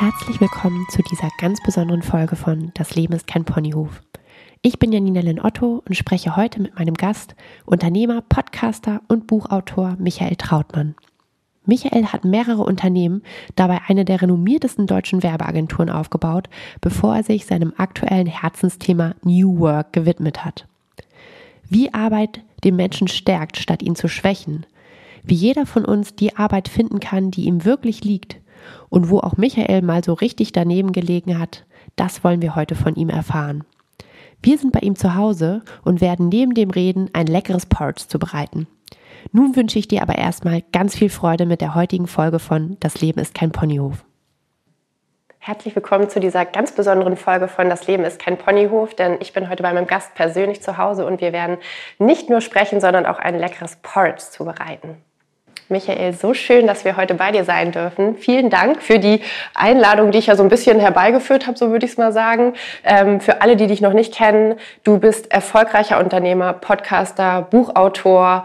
Herzlich willkommen zu dieser ganz besonderen Folge von Das Leben ist kein Ponyhof. Ich bin Janina Lynn Otto und spreche heute mit meinem Gast, Unternehmer, Podcaster und Buchautor Michael Trautmann. Michael hat mehrere Unternehmen, dabei eine der renommiertesten deutschen Werbeagenturen aufgebaut, bevor er sich seinem aktuellen Herzensthema New Work gewidmet hat. Wie Arbeit den Menschen stärkt, statt ihn zu schwächen. Wie jeder von uns die Arbeit finden kann, die ihm wirklich liegt. Und wo auch Michael mal so richtig daneben gelegen hat, das wollen wir heute von ihm erfahren. Wir sind bei ihm zu Hause und werden neben dem Reden ein leckeres Porridge zubereiten. Nun wünsche ich dir aber erstmal ganz viel Freude mit der heutigen Folge von Das Leben ist kein Ponyhof. Herzlich willkommen zu dieser ganz besonderen Folge von Das Leben ist kein Ponyhof, denn ich bin heute bei meinem Gast persönlich zu Hause und wir werden nicht nur sprechen, sondern auch ein leckeres Porridge zubereiten. Michael, so schön, dass wir heute bei dir sein dürfen. Vielen Dank für die Einladung, die ich ja so ein bisschen herbeigeführt habe, so würde ich es mal sagen. Ähm, für alle, die dich noch nicht kennen, du bist erfolgreicher Unternehmer, Podcaster, Buchautor,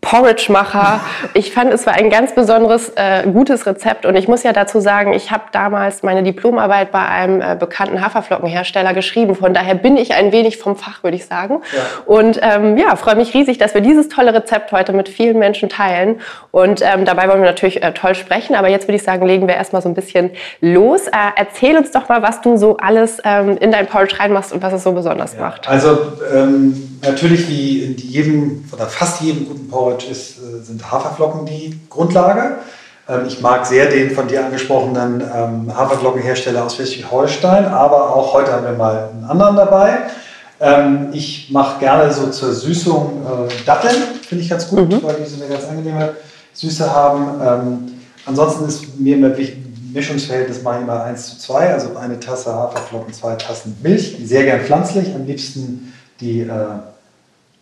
Porridge-Macher. Ich fand, es war ein ganz besonderes, äh, gutes Rezept. Und ich muss ja dazu sagen, ich habe damals meine Diplomarbeit bei einem äh, bekannten Haferflockenhersteller geschrieben. Von daher bin ich ein wenig vom Fach, würde ich sagen. Ja. Und ähm, ja, freue mich riesig, dass wir dieses tolle Rezept heute mit vielen Menschen teilen. Und ähm, dabei wollen wir natürlich äh, toll sprechen. Aber jetzt würde ich sagen, legen wir erstmal so ein bisschen los. Äh, erzähl uns doch mal, was du so alles ähm, in dein Porridge reinmachst und was es so besonders ja. macht. Also ähm, natürlich wie in jedem oder fast jedem guten Porridge Porridge ist, äh, sind Haferflocken die Grundlage. Ähm, ich mag sehr den von dir angesprochenen ähm, Haferflockenhersteller aus Schleswig-Holstein, aber auch heute haben wir mal einen anderen dabei. Ähm, ich mache gerne so zur Süßung äh, Datteln, finde ich ganz gut, mhm. weil die so eine ganz angenehme Süße haben. Ansonsten ist mir immer wichtig, Mischungsverhältnis mache ich immer 1 zu 2, also eine Tasse Haferflocken, zwei Tassen Milch, sehr gern pflanzlich, am liebsten die äh,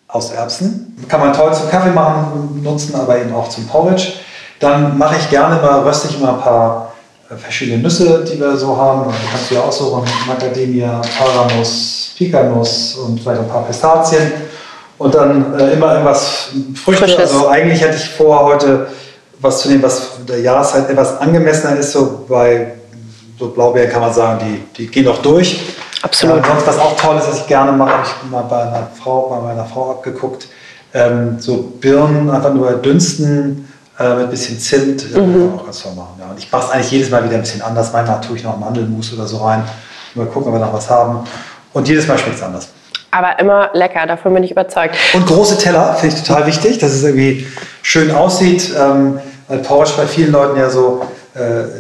aus Erbsen. Kann man toll zum Kaffee machen, nutzen, aber eben auch zum Porridge. Dann mache ich gerne mal, röste ich immer ein paar äh, verschiedene Nüsse, die wir so haben. Und da kannst du ja aussuchen, Macadamia, Paranuss, Pikanuss und vielleicht ein paar Pistazien. Und dann äh, immer irgendwas Früchte. Frisches. Also eigentlich hätte ich vor, heute was zu nehmen, was der Jahreszeit etwas angemessener ist. So bei so Blaubeeren kann man sagen, die, die gehen noch durch. Absolut. Ja, sonst was auch toll ist, was ich gerne mache, habe ich mal bei einer Frau, bei meiner Frau abgeguckt. Ähm, so Birnen einfach nur dünsten äh, mit ein bisschen Zimt. Mhm. auch ganz toll machen. Ja. Und ich mache es eigentlich jedes Mal wieder ein bisschen anders. Manchmal tue ich noch Mandelmus oder so rein. Mal gucken, ob wir noch was haben. Und jedes Mal schmeckt es anders. Aber immer lecker, davon bin ich überzeugt. Und große Teller finde ich total wichtig, dass es irgendwie schön aussieht. Ähm, weil Porridge bei vielen Leuten ja so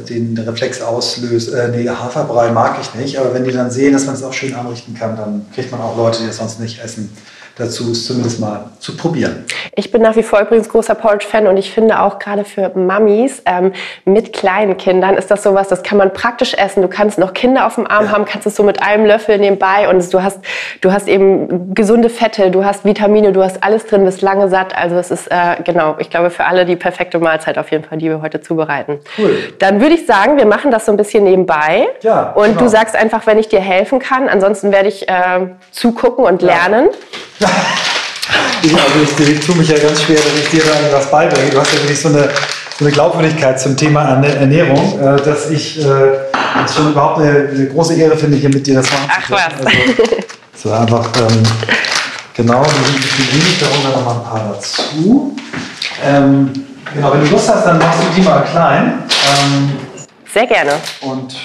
den Reflex auslöst. Äh, nee, Haferbrei mag ich nicht, aber wenn die dann sehen, dass man es auch schön anrichten kann, dann kriegt man auch Leute, die das sonst nicht essen, dazu, es zumindest mal zu probieren. Ich bin nach wie vor übrigens großer Porridge-Fan und ich finde auch gerade für Mamis ähm, mit kleinen Kindern ist das sowas, das kann man praktisch essen. Du kannst noch Kinder auf dem Arm ja. haben, kannst es so mit einem Löffel nebenbei und du hast, du hast eben gesunde Fette, du hast Vitamine, du hast alles drin, bist lange satt. Also es ist, äh, genau, ich glaube für alle die perfekte Mahlzeit auf jeden Fall, die wir heute zubereiten. Cool. Dann würde ich sagen, wir machen das so ein bisschen nebenbei. Ja, und genau. du sagst einfach, wenn ich dir helfen kann. Ansonsten werde ich äh, zugucken und lernen. Ja. Ich, also ich, ich tue mich ja ganz schwer, dass ich dir da etwas beibringe. Du hast ja wirklich so eine, so eine Glaubwürdigkeit zum Thema Ernährung, äh, dass ich äh, das schon überhaupt eine, eine, große Ehre finde, hier mit dir das machen Ach was. Also, so einfach, ähm, genau, die ich darunter noch mal ein paar dazu. Ähm, genau, wenn du Lust hast, dann machst du die mal klein. Ähm, Sehr gerne. Und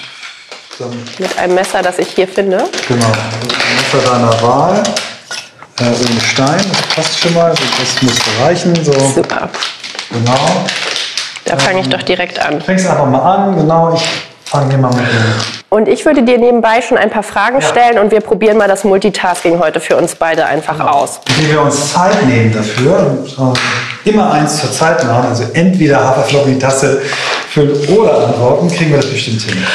dann, mit einem Messer, das ich hier finde. Genau, ein Messer deiner Wahl äh, so ein Stein, das passt schon mal, das muss reichen. So. Super. Genau. Da fange ich ähm, doch direkt an. Du fängst einfach mal an, genau. Ich fange hier mal mit dem. Und ich würde dir nebenbei schon ein paar Fragen ja. stellen und wir probieren mal das Multitasking heute für uns beide einfach genau. aus. Indem wir uns Zeit nehmen dafür und äh, immer eins zur Zeit machen, also entweder Haferflocken in die Tasse füllen oder antworten, kriegen wir das bestimmt hin.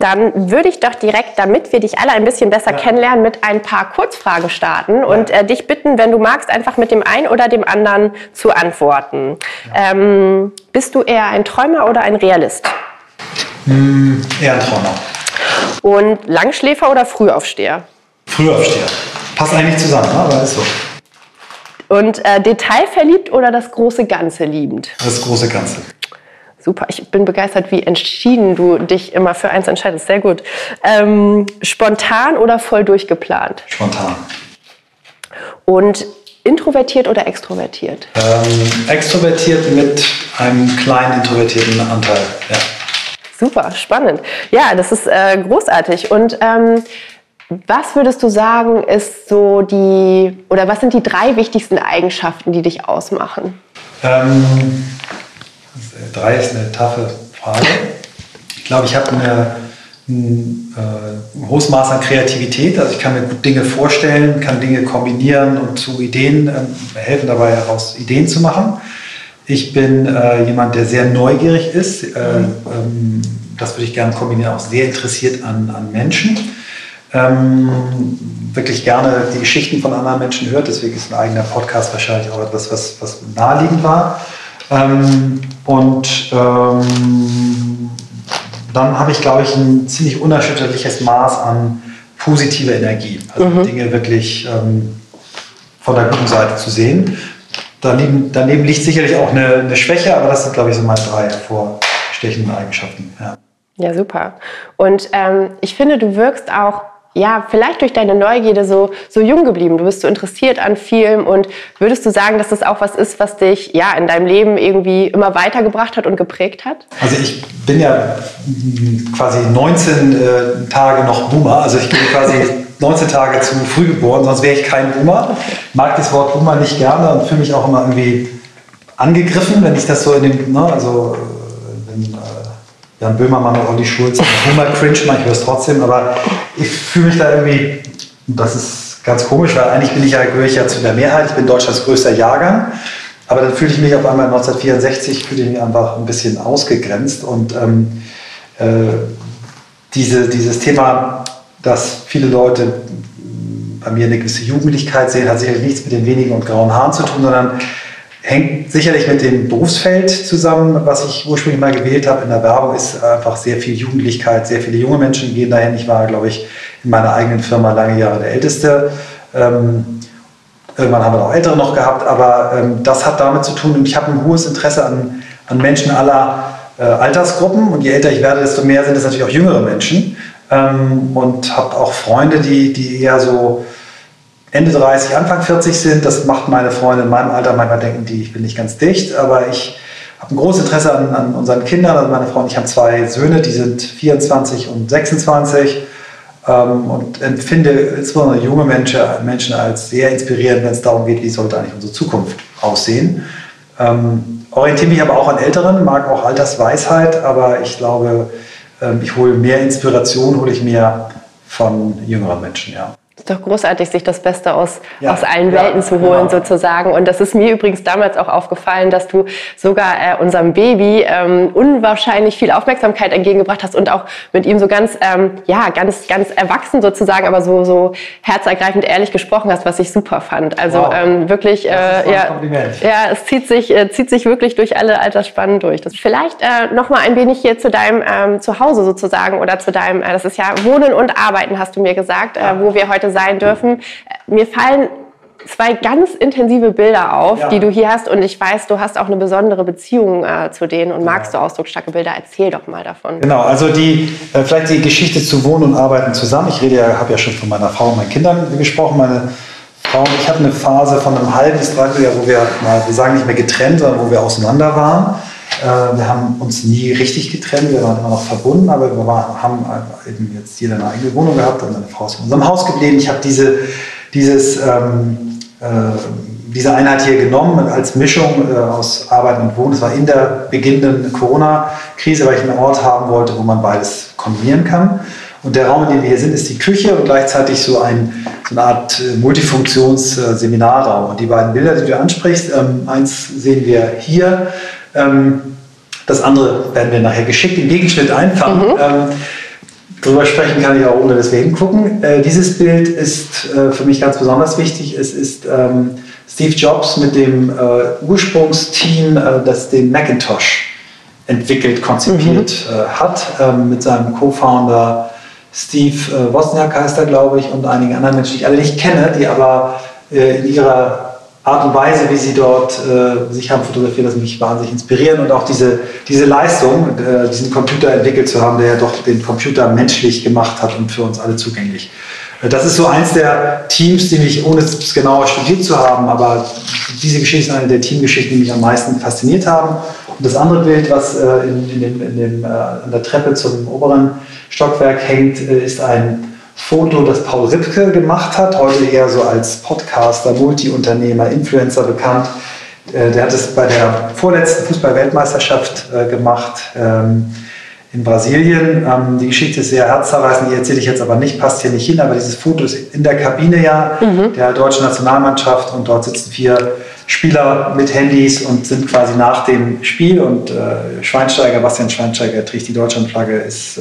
Dann würde ich doch direkt, damit wir dich alle ein bisschen besser ja. kennenlernen, mit ein paar Kurzfragen starten ja. und äh, dich bitten, wenn du magst, einfach mit dem einen oder dem anderen zu antworten. Ja. Ähm, bist du eher ein Träumer oder ein Realist? Hm, eher ein Träumer. Und Langschläfer oder Frühaufsteher? Frühaufsteher. Passt eigentlich zusammen, ne? aber ist so. Und äh, detailverliebt oder das große Ganze liebend? Das große Ganze. Super, ich bin begeistert, wie entschieden du dich immer für eins entscheidest. Sehr gut. Ähm, spontan oder voll durchgeplant? Spontan. Und introvertiert oder extrovertiert? Ähm, extrovertiert mit einem kleinen introvertierten Anteil. Ja. Super, spannend. Ja, das ist äh, großartig. Und ähm, was würdest du sagen, ist so die, oder was sind die drei wichtigsten Eigenschaften, die dich ausmachen? Ähm, drei ist eine taffe Frage. Ich glaube, ich habe ein, äh, hohes Maß an Kreativität. Also ich kann mir gut Dinge vorstellen, kann Dinge kombinieren und zu Ideen äh, helfen dabei heraus Ideen zu machen. Ich bin äh, jemand, der sehr neugierig ist. Äh, ähm, das würde ich gerne kombinieren, auch sehr interessiert an, an Menschen ähm, wirklich gerne die Geschichten von anderen Menschen hört. Deswegen ist ein eigener Podcast wahrscheinlich auch etwas, was, was naheliegend war. Ähm, und ähm, dann habe ich, glaube ich, ein ziemlich unerschütterliches Maß an positiver Energie. Also mhm. Dinge wirklich ähm, von der guten Seite zu sehen. Daneben, daneben liegt sicherlich auch eine, eine Schwäche, aber das sind, glaube ich, so meine drei hervorstechenden Eigenschaften. Ja. Ja, super. Und ähm, ich finde, du wirkst auch ja, vielleicht durch deine Neugierde so, so jung geblieben. Du bist so interessiert an Film und würdest du sagen, dass das auch was ist, was dich ja in deinem Leben irgendwie immer weitergebracht hat und geprägt hat? Also ich bin ja quasi 19 äh, Tage noch Boomer. Also ich bin quasi 19 Tage zu früh geboren, sonst wäre ich kein Boomer. Mag das Wort Boomer nicht gerne und fühle mich auch immer irgendwie angegriffen, wenn ich das so in dem, ne, also äh, wenn, äh, Jan Böhmermann und Olli Schulz. Humor cringe mal, ich höre es trotzdem, aber ich fühle mich da irgendwie, das ist ganz komisch, weil eigentlich bin ich ja, gehöre ich ja zu der Mehrheit, ich bin Deutschlands größter Jahrgang, aber dann fühle ich mich auf einmal 1964, fühle ich mich einfach ein bisschen ausgegrenzt. Und ähm, äh, diese, dieses Thema, dass viele Leute bei mir eine gewisse Jugendlichkeit sehen, hat sicherlich nichts mit den wenigen und grauen Haaren zu tun, sondern Hängt sicherlich mit dem Berufsfeld zusammen, was ich ursprünglich mal gewählt habe. In der Werbung ist einfach sehr viel Jugendlichkeit, sehr viele junge Menschen gehen dahin. Ich war, glaube ich, in meiner eigenen Firma lange Jahre der Älteste. Ähm, irgendwann haben wir auch Ältere noch gehabt, aber ähm, das hat damit zu tun, ich habe ein hohes Interesse an, an Menschen aller äh, Altersgruppen. Und je älter ich werde, desto mehr sind es natürlich auch jüngere Menschen. Ähm, und habe auch Freunde, die, die eher so Ende 30, Anfang 40 sind. Das macht meine Freunde in meinem Alter manchmal denken, die, ich bin nicht ganz dicht, aber ich habe ein großes Interesse an, an, unseren Kindern. Also meine Frau und ich haben zwei Söhne, die sind 24 und 26 ähm, und empfinde insbesondere junge Menschen, Menschen als sehr inspirierend, wenn es darum geht, wie sollte eigentlich unsere Zukunft aussehen. Ähm, orientiere mich aber auch an Älteren, mag auch Altersweisheit, aber ich glaube, ähm, ich hole mehr Inspiration, hole ich mehr von jüngeren Menschen, ja ist doch großartig, sich das Beste aus, ja, aus allen ja, Welten zu holen, genau. sozusagen. Und das ist mir übrigens damals auch aufgefallen, dass du sogar äh, unserem Baby ähm, unwahrscheinlich viel Aufmerksamkeit entgegengebracht hast und auch mit ihm so ganz, ähm, ja, ganz, ganz erwachsen sozusagen, aber so, so herzergreifend ehrlich gesprochen hast, was ich super fand. Also wow. ähm, wirklich, äh, ja, ja, es zieht sich, äh, zieht sich wirklich durch alle Altersspannen durch. Das vielleicht äh, noch mal ein wenig hier zu deinem ähm, Zuhause sozusagen oder zu deinem, äh, das ist ja Wohnen und Arbeiten, hast du mir gesagt, äh, wo wir heute sein dürfen. Mir fallen zwei ganz intensive Bilder auf, ja. die du hier hast. Und ich weiß, du hast auch eine besondere Beziehung äh, zu denen und magst ja. du ausdrucksstarke Bilder. Erzähl doch mal davon. Genau, also die, äh, vielleicht die Geschichte zu Wohnen und Arbeiten zusammen. Ich rede ja, habe ja schon von meiner Frau und meinen Kindern gesprochen. Meine Frau und ich hatten eine Phase von einem halben bis dreiviertel Jahr, wo wir mal, wir sagen nicht mehr getrennt, sondern wo wir auseinander waren. Äh, wir haben uns nie richtig getrennt, wir waren immer noch verbunden, aber wir waren, haben eben jetzt jeder eine eigene Wohnung gehabt und meine Frau ist in unserem Haus geblieben. Ich habe diese, dieses, ähm, äh, diese Einheit hier genommen als Mischung äh, aus Arbeit und Wohnen. Es war in der beginnenden Corona-Krise, weil ich einen Ort haben wollte, wo man beides kombinieren kann. Und der Raum, in dem wir hier sind, ist die Küche und gleichzeitig so, ein, so eine Art äh, Multifunktions-Seminarraum. Und die beiden Bilder, die du ansprichst, ähm, eins sehen wir hier. Ähm, das andere werden wir nachher geschickt im Gegenschnitt einfangen. Mhm. Ähm, drüber sprechen kann ich auch, ohne dass wir hingucken. Äh, dieses Bild ist äh, für mich ganz besonders wichtig. Es ist ähm, Steve Jobs mit dem äh, Ursprungsteam, äh, das den Macintosh entwickelt, konzipiert mhm. Äh, hat, ähm, mit seinem Co-Founder Steve äh, Wozniak heißt er, glaube ich, und einigen anderen Menschen, die ich alle nicht kenne, die aber in ihrer Art und Weise, wie sie dort äh, sich haben fotografiert, das mich wahnsinnig inspirieren und auch diese, diese Leistung, äh, diesen Computer entwickelt zu haben, der ja doch den Computer menschlich gemacht hat und für uns alle zugänglich. Äh, das ist so eins der Teams, die mich, ohne es genauer studiert zu haben, aber diese Geschichte ist eine der Teamgeschichten, die mich am meisten fasziniert haben. Und das andere Bild, was äh, in, in, dem, in dem, äh, an der Treppe zum oberen Stockwerk hängt, äh, ist ein Foto, das Paul Ripke gemacht hat, heute eher so als Podcaster, Multiunternehmer, Influencer bekannt. Äh, der hat es bei der vorletzten Fußball-Weltmeisterschaft äh, gemacht ähm, in Brasilien. Ähm, die Geschichte ist sehr herzzerreißend, die erzähle ich jetzt aber nicht, passt hier nicht hin, aber dieses Foto ist in der Kabine ja mhm. der deutschen Nationalmannschaft und dort sitzen vier Spieler mit Handys und sind quasi nach dem Spiel und äh, Schweinsteiger, Bastian Schweinsteiger trägt die Deutschlandflagge, ist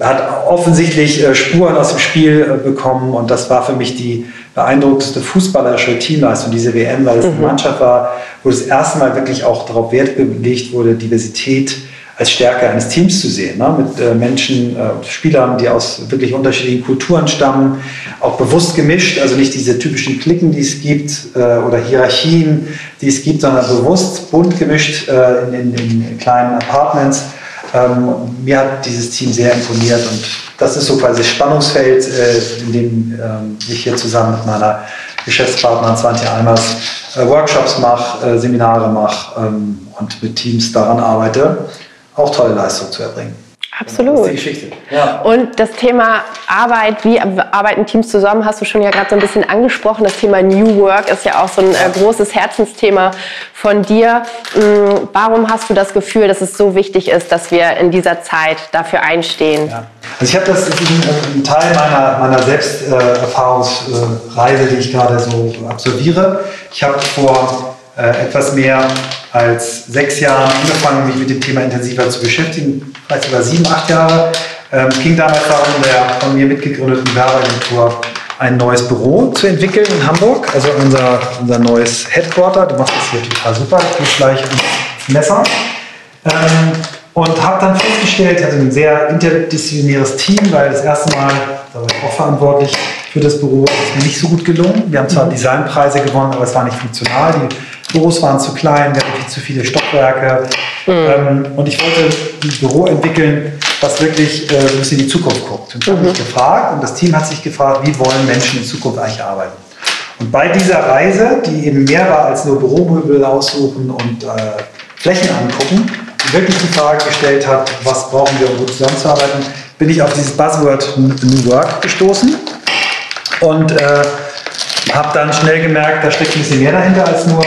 hat offensichtlich äh, Spuren aus dem Spiel äh, bekommen und das war für mich die beeindruckendste fußballerische Teamleistung diese WM, weil es mhm. eine Mannschaft war, wo das erste Mal wirklich auch darauf Wert gelegt wurde, Diversität als Stärke eines Teams zu sehen. Ne? Mit äh, Menschen, äh, Spielern, die aus wirklich unterschiedlichen Kulturen stammen, auch bewusst gemischt, also nicht diese typischen Klicken, die es gibt, äh, oder Hierarchien, die es gibt, sondern bewusst bunt gemischt äh, in, in, in kleinen Apartments ähm, mir hat dieses Team sehr imponiert und das ist so quasi das Spannungsfeld, äh, in dem ähm, ich hier zusammen mit meiner Geschäftspartnerin Svante Eimers äh, Workshops mache, äh, Seminare mache ähm, und mit Teams daran arbeite, auch tolle Leistungen zu erbringen. Absolut. Das ist die Geschichte. Ja. Und das Thema Arbeit, wie arbeiten Teams zusammen, hast du schon ja gerade so ein bisschen angesprochen. Das Thema New Work ist ja auch so ein äh, großes Herzensthema von dir. Ähm, warum hast du das Gefühl, dass es so wichtig ist, dass wir in dieser Zeit dafür einstehen? Ja. Also ich habe das ist ein, Teil meiner, meiner Selbsterfahrungsreise, die ich gerade so absolviere. Ich habe vor äh, etwas mehr als sechs Jahren angefangen, mich mit dem Thema intensiver zu beschäftigen, vielleicht sogar sieben, acht Jahre. Ähm, ging damals darum, in der von mir mitgegründeten Werbeagentur ein neues Büro zu entwickeln in Hamburg, also unser, unser neues Headquarter. Du machst das hier total super, ich gehe gleich ins Messer. Ähm, und habe dann festgestellt, also ein sehr interdisziplinäres Team, weil das erste Mal, da war ich auch verantwortlich für das Büro, ist mir nicht so gut gelungen. Wir haben zwar mhm. Designpreise gewonnen, aber es war nicht funktional. Die Büros waren zu klein, wir hatten viel zu viele Stockwerke. Mhm. Ähm, und ich wollte ein Büro entwickeln, was wirklich äh, in die Zukunft guckt. Und ich habe mhm. mich gefragt, und das Team hat sich gefragt, wie wollen Menschen in Zukunft eigentlich arbeiten? Und bei dieser Reise, die eben mehr war als nur Büromöbel aussuchen und äh, Flächen angucken, die wirklich die Frage gestellt hat, was brauchen wir, um gut zusammenzuarbeiten, bin ich auf dieses Buzzword New Work gestoßen und äh, habe dann schnell gemerkt, da steckt ein bisschen mehr dahinter als nur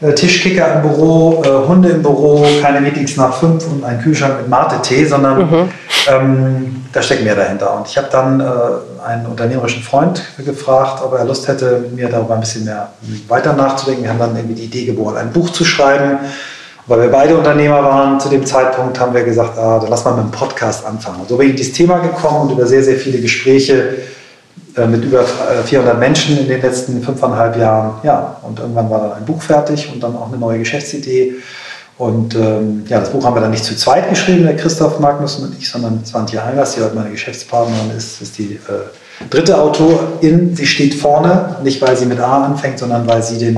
Tischkicker im Büro, äh, Hunde im Büro, keine Meetings nach fünf und ein Kühlschrank mit Mate-Tee, sondern mhm. ähm, da steckt mehr dahinter. Und ich habe dann äh, einen unternehmerischen Freund gefragt, ob er Lust hätte, mit mir darüber ein bisschen mehr weiter nachzudenken. Wir haben dann irgendwie die Idee geboren, ein Buch zu schreiben. Weil wir beide Unternehmer waren zu dem Zeitpunkt, haben wir gesagt, ah, dann lass mal mit einem Podcast anfangen. Und so bin ich in dieses Thema gekommen und über sehr, sehr viele Gespräche äh, mit über 400 äh, Menschen in den letzten fünfeinhalb Jahren. Ja, und irgendwann war dann ein Buch fertig und dann auch eine neue Geschäftsidee. Und ähm, ja, das Buch haben wir dann nicht zu zweit geschrieben, der Christoph Magnussen und ich, sondern Svante Heimers, die heute meine Geschäftspartnerin ist, ist die äh, dritte Autorin. Sie steht vorne, nicht weil sie mit A anfängt, sondern weil sie den,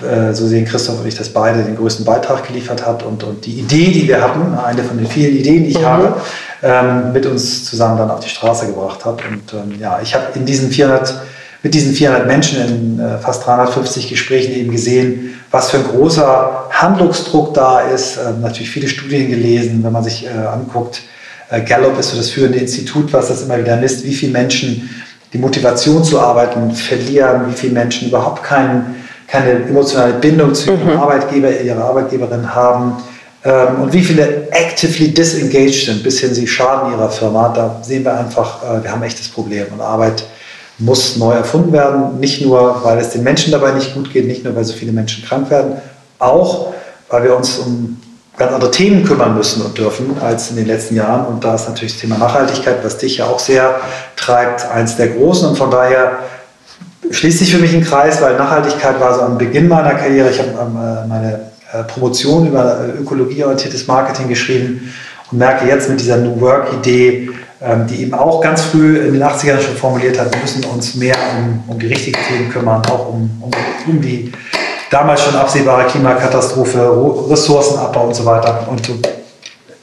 äh, so sehen Christoph und ich das beide, den größten Beitrag geliefert hat. Und, und die Idee, die wir hatten, eine von den vielen Ideen, die ich mhm. habe, ähm, mit uns zusammen dann auf die Straße gebracht hat. Und ähm, ja, ich habe in diesen 400, mit diesen 400 Menschen in äh, fast 350 Gesprächen eben gesehen, was für ein großer Handlungsdruck da ist. Ähm, natürlich viele Studien gelesen, wenn man sich äh, anguckt. Äh, Gallup ist so das führende Institut, was das immer wieder misst, wie viele Menschen die Motivation zu arbeiten verlieren, wie viele Menschen überhaupt kein, keine emotionale Bindung zu ihrem mhm. Arbeitgeber, ihrer Arbeitgeberin haben ähm, und wie viele actively disengaged sind, bis hin sie schaden ihrer Firma, da sehen wir einfach, äh, wir haben ein echtes Problem. Und Arbeit muss neu erfunden werden, nicht nur, weil es den Menschen dabei nicht gut geht, nicht nur, weil so viele Menschen krank werden, auch, weil wir uns um ganz andere Themen kümmern müssen und dürfen als in den letzten Jahren. Und da ist natürlich das Thema Nachhaltigkeit, was dich ja auch sehr treibt, eins der großen. Und von daher schließt sich für mich ein Kreis, weil Nachhaltigkeit war so am Beginn meiner Karriere. Ich habe äh, meine Promotion über äh, ökologieorientiertes Marketing geschrieben und merke jetzt mit dieser New Work-Idee, ähm, die eben auch ganz früh in den 80ern schon formuliert hat, wir müssen uns mehr um, um die richtigen Themen kümmern, auch um, um, um die damals schon absehbare Klimakatastrophe, Ressourcenabbau und so weiter. Und so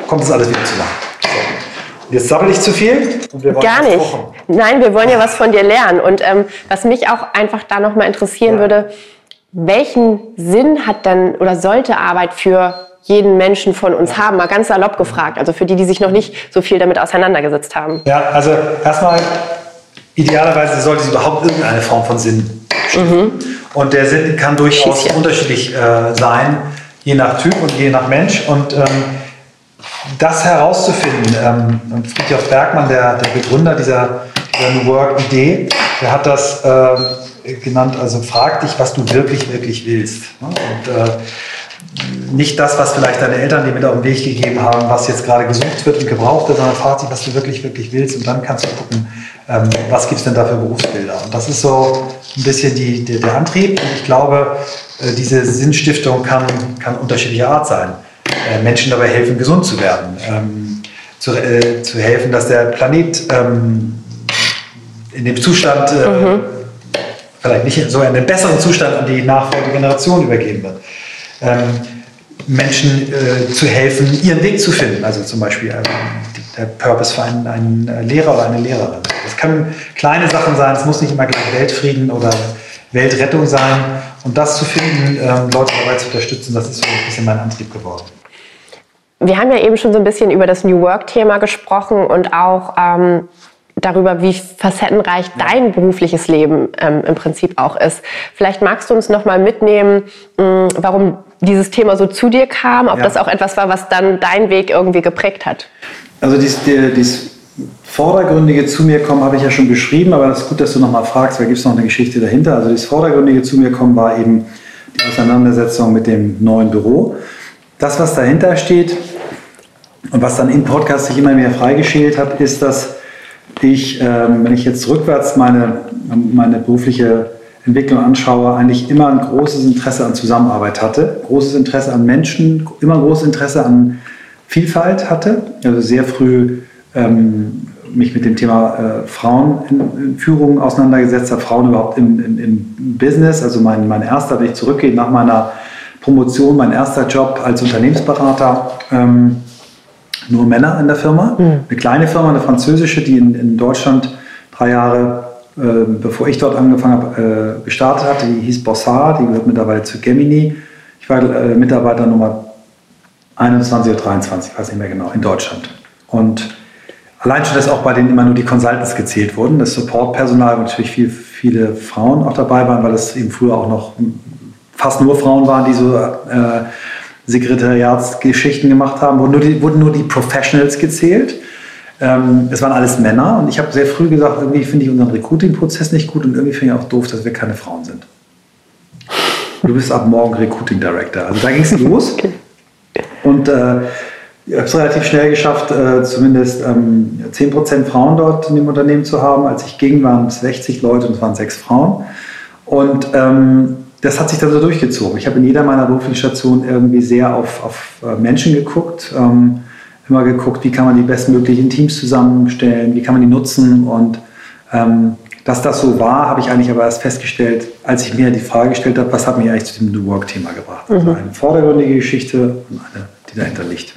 kommt das alles wieder zusammen. So. Jetzt sabbel ich zu viel. Gar nicht. Kochen. Nein, wir wollen ja was von dir lernen. Und ähm, was mich auch einfach da nochmal interessieren ja. würde, welchen Sinn hat denn oder sollte Arbeit für jeden Menschen von uns haben? Mal ganz salopp gefragt. Also für die, die sich noch nicht so viel damit auseinandergesetzt haben. Ja, also erstmal, idealerweise sollte es überhaupt irgendeine Form von Sinn. Mhm. Und der Sinn kann durchaus unterschiedlich äh, sein, je nach Typ und je nach Mensch. Und ähm, das herauszufinden, ähm, Friedhof Bergmann, der, der Begründer dieser, dieser New Work-Idee, der hat das äh, genannt, also frag dich, was du wirklich, wirklich willst. Ne? Und äh, nicht das, was vielleicht deine Eltern dir mit auf den Weg gegeben haben, was jetzt gerade gesucht wird und gebraucht wird, sondern frag dich, was du wirklich, wirklich willst. Und dann kannst du gucken, ähm, was gibt es denn da für Berufsbilder. Und das ist so ein bisschen die, der, der Antrieb. Und ich glaube, äh, diese Sinnstiftung kann, kann unterschiedlicher Art sein. Äh, Menschen dabei helfen, gesund zu werden. Ähm, zu, äh, zu helfen, dass der Planet ähm, in dem Zustand, mhm. Vielleicht nicht so in einem besseren Zustand an die nachfolgende Generation übergeben wird. Ähm, Menschen äh, zu helfen, ihren Weg zu finden. Also zum Beispiel ähm, der Purpose für einen, einen, äh, Lehrer oder eine Lehrerin. Das können kleine Sachen sein, es muss nicht immer gleich Weltfrieden oder Weltrettung sein. Und das zu finden, ähm, Leute dabei zu unterstützen, das ist so ein bisschen mein Antrieb geworden. Wir haben ja eben schon so ein bisschen über das New Work-Thema gesprochen und auch ähm, darüber, wie facettenreich dein berufliches Leben ähm, im Prinzip auch ist. Vielleicht magst du uns noch mal mitnehmen, mh, mm, warum dieses Thema so zu dir kam, ob ja. das auch etwas war, was dann deinen Weg irgendwie geprägt hat. Also dies, dies vordergründige zu mir kommen habe ich ja schon beschrieben, aber es ist gut, dass du noch mal fragst, weil gibt es noch eine Geschichte dahinter. Also das vordergründige zu mir kommen war eben die Auseinandersetzung mit dem neuen Büro. Das, was dahinter steht und was dann im Podcast sich immer mehr freigeschält hat, ist, dass ich, ähm, wenn ich jetzt rückwärts meine, meine berufliche Entwicklung anschaue, eigentlich immer ein großes Interesse an Zusammenarbeit hatte, großes Interesse an Menschen, immer großes Interesse an Vielfalt hatte. Also sehr früh ähm, mich mit dem Thema äh, Frauen in, in, Führung auseinandergesetzt habe, Frauen überhaupt im, im, im Business. Also mein, mein erster, wenn ich zurückgehe nach meiner Promotion, mein erster Job als Unternehmensberater. Ähm, nur Männer in der Firma. Mhm. Eine kleine Firma, eine französische, die in, in Deutschland drei Jahre, äh, bevor ich dort angefangen habe, äh, gestartet hatte. Die hieß Bossard, die gehört mittlerweile zu Gemini. Ich war äh, Mitarbeiter Nummer 21 oder 23, weiß nicht mehr genau, in Deutschland. Und allein schon, dass auch bei denen immer nur die Consultants gezählt wurden, das Supportpersonal, wo natürlich viel, viele Frauen auch dabei waren, weil es eben früher auch noch fast nur Frauen waren, die so äh, Sekretariatsgeschichten gemacht haben, wurden nur die, wurden nur die Professionals gezählt. Ähm, es waren alles Männer und ich habe sehr früh gesagt, irgendwie finde ich unseren Recruiting-Prozess nicht gut und irgendwie finde ich auch doof, dass wir keine Frauen sind. Du bist ab morgen Recruiting Director. Also da ging es los. Und äh, ich habe es relativ schnell geschafft, äh, zumindest ähm, 10% Frauen dort in dem Unternehmen zu haben. Als ich ging, waren es 60 Leute und es waren sechs Frauen. Und ähm, das hat sich dann so durchgezogen. Ich habe in jeder meiner beruflichen Stationen irgendwie sehr auf, auf äh, Menschen geguckt, ähm, immer geguckt, wie kann man die bestmöglichen Teams zusammenstellen, wie kann man die nutzen und ähm, dass das so war, habe ich eigentlich aber erst festgestellt, als ich mir die Frage gestellt habe, was hat mich eigentlich zu dem New Work-Thema gebracht. Also mhm. eine vordergründige Geschichte und eine, die dahinter liegt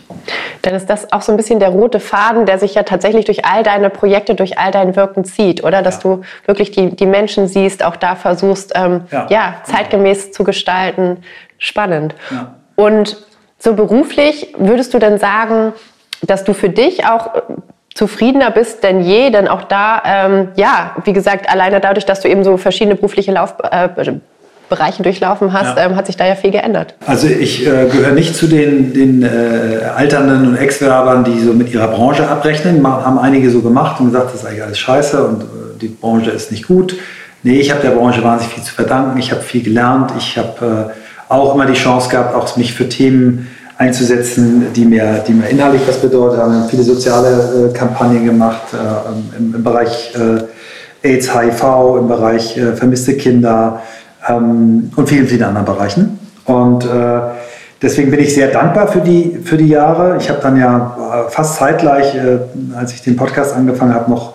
dann ist das auch so ein bisschen der rote Faden, der sich ja tatsächlich durch all deine Projekte, durch all dein Wirken zieht, oder? Dass ja. du wirklich die, die Menschen siehst, auch da versuchst, ähm, ja. ja. zeitgemäß zu gestalten. Spannend. Ja. Und so beruflich würdest du dann sagen, dass du für dich auch zufriedener bist denn je, denn auch da, ähm, ja, wie gesagt, alleine dadurch, dass du eben so verschiedene berufliche Lauf, äh, Bereiche durchlaufen hast, ja. ähm, hat sich da ja viel geändert. Also ich äh, gehöre nicht zu den, den äh, Alternden und Ex-Werbern, die so mit ihrer Branche abrechnen. Mal, haben einige so gemacht und gesagt, das ist eigentlich alles scheiße und äh, die Branche ist nicht gut. Nee, ich habe der Branche wahnsinnig viel zu verdanken. Ich habe viel gelernt. Ich habe äh, auch immer die Chance gehabt, auch mich für Themen einzusetzen, die mir, die mir inhaltlich was bedeutet haben. Wir haben viele soziale äh, Kampagnen gemacht äh, im, im, Bereich AIDS, HIV, im Bereich vermisste Kinder, ähm, und vielen, vielen anderen Bereichen. Und äh, deswegen bin ich sehr dankbar für die, für die Jahre. Ich habe dann ja äh, fast zeitgleich, äh, als ich den Podcast angefangen habe, noch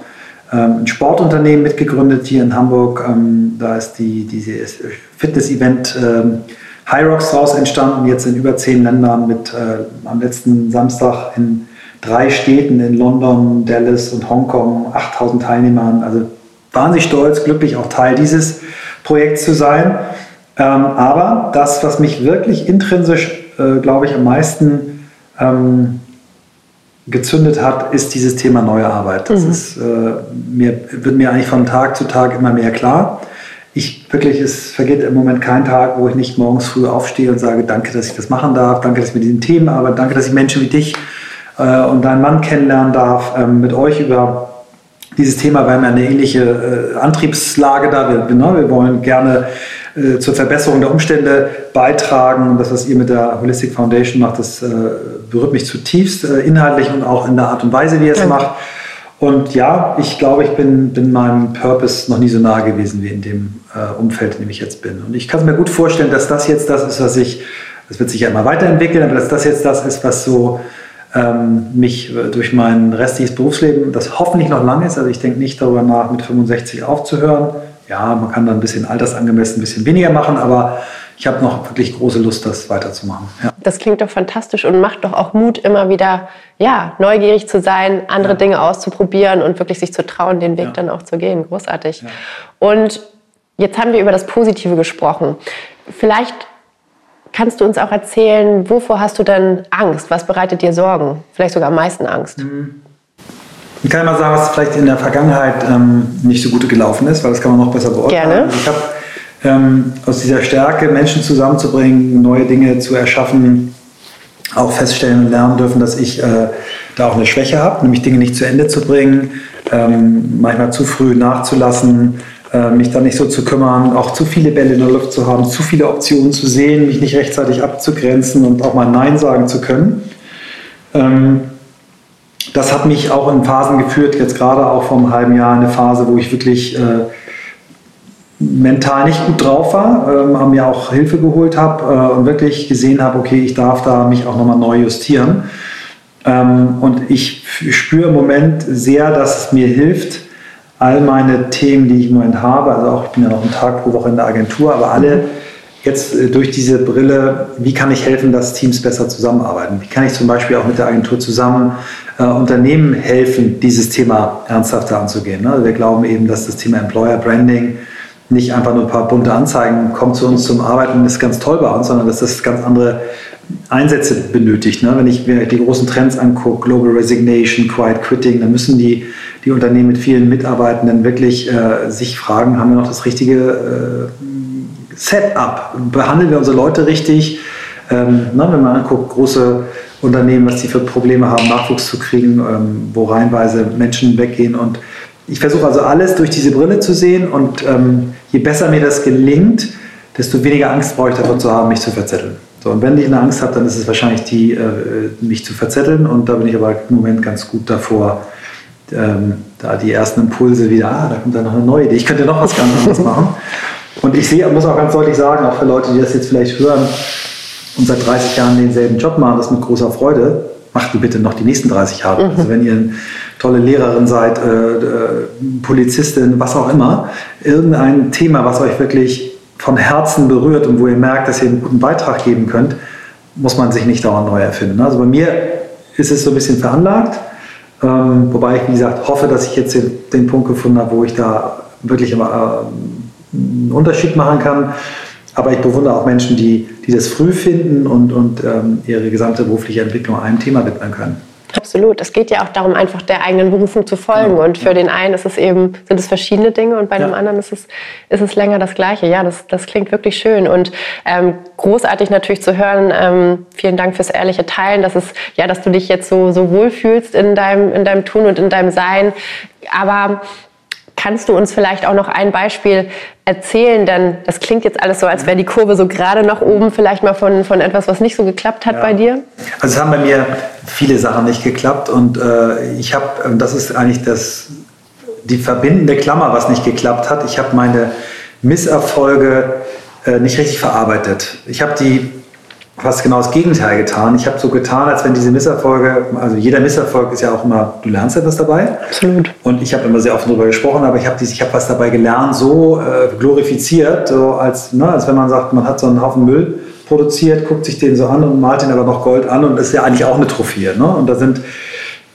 ähm, ein Sportunternehmen mitgegründet hier in Hamburg. Ähm, da ist die, dieses Fitness-Event ähm, High Rocks draus entstanden, jetzt in über zehn Ländern mit äh, am letzten Samstag in drei Städten in London, Dallas und Hongkong, 8000 Teilnehmern. Also wahnsinnig stolz, glücklich auch Teil dieses Projekts zu sein. Ähm, aber das, was mich wirklich intrinsisch, äh, glaube ich, am meisten ähm, gezündet hat, ist dieses Thema neue Arbeit. Das mhm. ist, äh, mir, wird mir eigentlich von Tag zu Tag immer mehr klar. Ich wirklich, es vergeht im Moment kein Tag, wo ich nicht morgens früh aufstehe und sage, danke, dass ich das machen darf, danke, dass ich mit diesen Themen arbeite, danke, dass ich Menschen wie dich äh, und deinen Mann kennenlernen darf, ähm, mit euch über dieses Thema. Wir haben ja eine ähnliche äh, Antriebslage da. Wir, ne, wir wollen gerne äh, zur Verbesserung der Umstände beitragen. Und das, was ihr mit der Holistic Foundation macht, das äh, berührt mich zutiefst, äh, inhaltlich und auch in der Art und Weise, wie ihr es macht. Und ja, ich glaube, ich bin, bin meinem Purpose noch nie so nah gewesen wie in dem äh, Umfeld, in dem ich jetzt bin. Und ich kann es mir gut vorstellen, dass das jetzt das ist, was ich, das wird sich ja immer weiterentwickeln, aber dass das jetzt das ist, was so ähm, mich durch mein restliches Berufsleben, das hoffentlich noch lang ist, also ich denke nicht darüber nach, mit 65 aufzuhören. Ja, man kann dann ein bisschen altersangemessen, ein bisschen weniger machen, aber ich habe noch wirklich große Lust, das weiterzumachen. Ja. Das klingt doch fantastisch und macht doch auch Mut, immer wieder ja, neugierig zu sein, andere ja. Dinge auszuprobieren und wirklich sich zu trauen, den Weg ja. dann auch zu gehen. Großartig. Und jetzt haben wir über das Positive gesprochen. Vielleicht kannst du uns auch erzählen, wovor hast du denn Angst? Was bereitet dir Sorgen? Vielleicht sogar am meisten Angst? Mhm. Ich kann mal sagen, was vielleicht in der Vergangenheit ähm, nicht so gut gelaufen ist, weil das kann man noch besser beurteilen. Gerne. Also ich habe ähm, aus dieser Stärke, Menschen zusammenzubringen, neue Dinge zu erschaffen, auch feststellen und lernen dürfen, dass ich äh, da auch eine Schwäche habe, nämlich Dinge nicht zu Ende zu bringen, ähm, manchmal zu früh nachzulassen, mich da nicht so zu kümmern, auch zu viele Bälle in der Luft zu haben, zu viele Optionen zu sehen, mich nicht rechtzeitig abzugrenzen und auch mal Nein sagen zu können. Ähm, das hat mich auch in Phasen geführt, jetzt gerade auch vor einem halben Jahr eine Phase, wo ich wirklich äh, mental nicht gut drauf war, ähm, mir auch Hilfe geholt habe äh, und wirklich gesehen habe, okay, ich darf da mich auch nochmal neu justieren. Ähm, und ich spüre im Moment sehr, dass es mir hilft, all meine Themen, die ich im Moment habe, also auch ich bin ja noch einen Tag pro Woche in der Agentur, aber alle jetzt äh, durch diese Brille, wie kann ich helfen, dass Teams besser zusammenarbeiten? Wie kann ich zum Beispiel auch mit der Agentur zusammen äh, Unternehmen helfen, dieses Thema ernsthafter anzugehen? Ne? Also wir glauben eben, dass das Thema Employer Branding nicht einfach nur ein paar bunte Anzeigen, kommt zu uns zum Arbeiten, ist ganz toll bei uns, sondern dass das ganz andere Einsätze benötigt. Ne? Wenn ich mir die großen Trends angucke, Global Resignation, Quiet Quitting, dann müssen die, die Unternehmen mit vielen Mitarbeitenden wirklich äh, sich fragen, haben wir noch das richtige äh, Setup? Behandeln wir unsere Leute richtig? Ähm, ne, wenn man anguckt, große Unternehmen, was die für Probleme haben, Nachwuchs zu kriegen, ähm, wo reihenweise Menschen weggehen. Und ich versuche also alles durch diese Brille zu sehen und ähm, je besser mir das gelingt, desto weniger Angst brauche ich davor zu haben, mich zu verzetteln. So, und wenn ich eine Angst habe, dann ist es wahrscheinlich die, äh, mich zu verzetteln. Und da bin ich aber im Moment ganz gut davor, ähm, da die ersten Impulse wieder, ah, da kommt dann noch eine neue Idee, ich könnte noch was ganz anderes machen. Und ich sehe, muss auch ganz deutlich sagen, auch für Leute, die das jetzt vielleicht hören und seit 30 Jahren denselben Job machen, das mit großer Freude, macht ihn bitte noch die nächsten 30 Jahre. Also wenn ihr eine tolle Lehrerin seid, äh, äh, Polizistin, was auch immer, irgendein Thema, was euch wirklich von Herzen berührt und wo ihr merkt, dass ihr einen guten Beitrag geben könnt, muss man sich nicht dauernd neu erfinden. Also bei mir ist es so ein bisschen veranlagt, ähm, wobei ich, wie gesagt, hoffe, dass ich jetzt den, den Punkt gefunden habe, wo ich da wirklich immer, äh, einen Unterschied machen kann. Aber ich bewundere auch Menschen, die, die das früh finden und, und ähm, ihre gesamte berufliche Entwicklung einem Thema widmen können. Absolut. Es geht ja auch darum, einfach der eigenen Berufung zu folgen. Ja, und für ja. den einen ist es eben, sind es verschiedene Dinge und bei ja. dem anderen ist es, ist es länger das Gleiche. Ja, das, das klingt wirklich schön und ähm, großartig natürlich zu hören. Ähm, vielen Dank fürs ehrliche Teilen, dass es, ja, dass du dich jetzt so, so wohlfühlst in deinem, in deinem Tun und in deinem Sein. Aber Kannst du uns vielleicht auch noch ein Beispiel erzählen? Denn das klingt jetzt alles so, als wäre die Kurve so gerade nach oben, vielleicht mal von, von etwas, was nicht so geklappt hat ja. bei dir? Also es haben bei mir viele Sachen nicht geklappt und äh, ich habe, das ist eigentlich das, die verbindende Klammer, was nicht geklappt hat. Ich habe meine Misserfolge äh, nicht richtig verarbeitet. Ich habe die fast genau das Gegenteil getan. Ich habe so getan, als wenn diese Misserfolge, also jeder Misserfolg ist ja auch immer, du lernst etwas dabei. Absolut. Und ich habe immer sehr offen darüber gesprochen, aber ich habe hab was dabei gelernt, so äh, glorifiziert, so als, ne, als wenn man sagt, man hat so einen Haufen Müll produziert, guckt sich den so an und malt den aber noch Gold an und das ist ja eigentlich auch eine Trophäe. Ne? Und da sind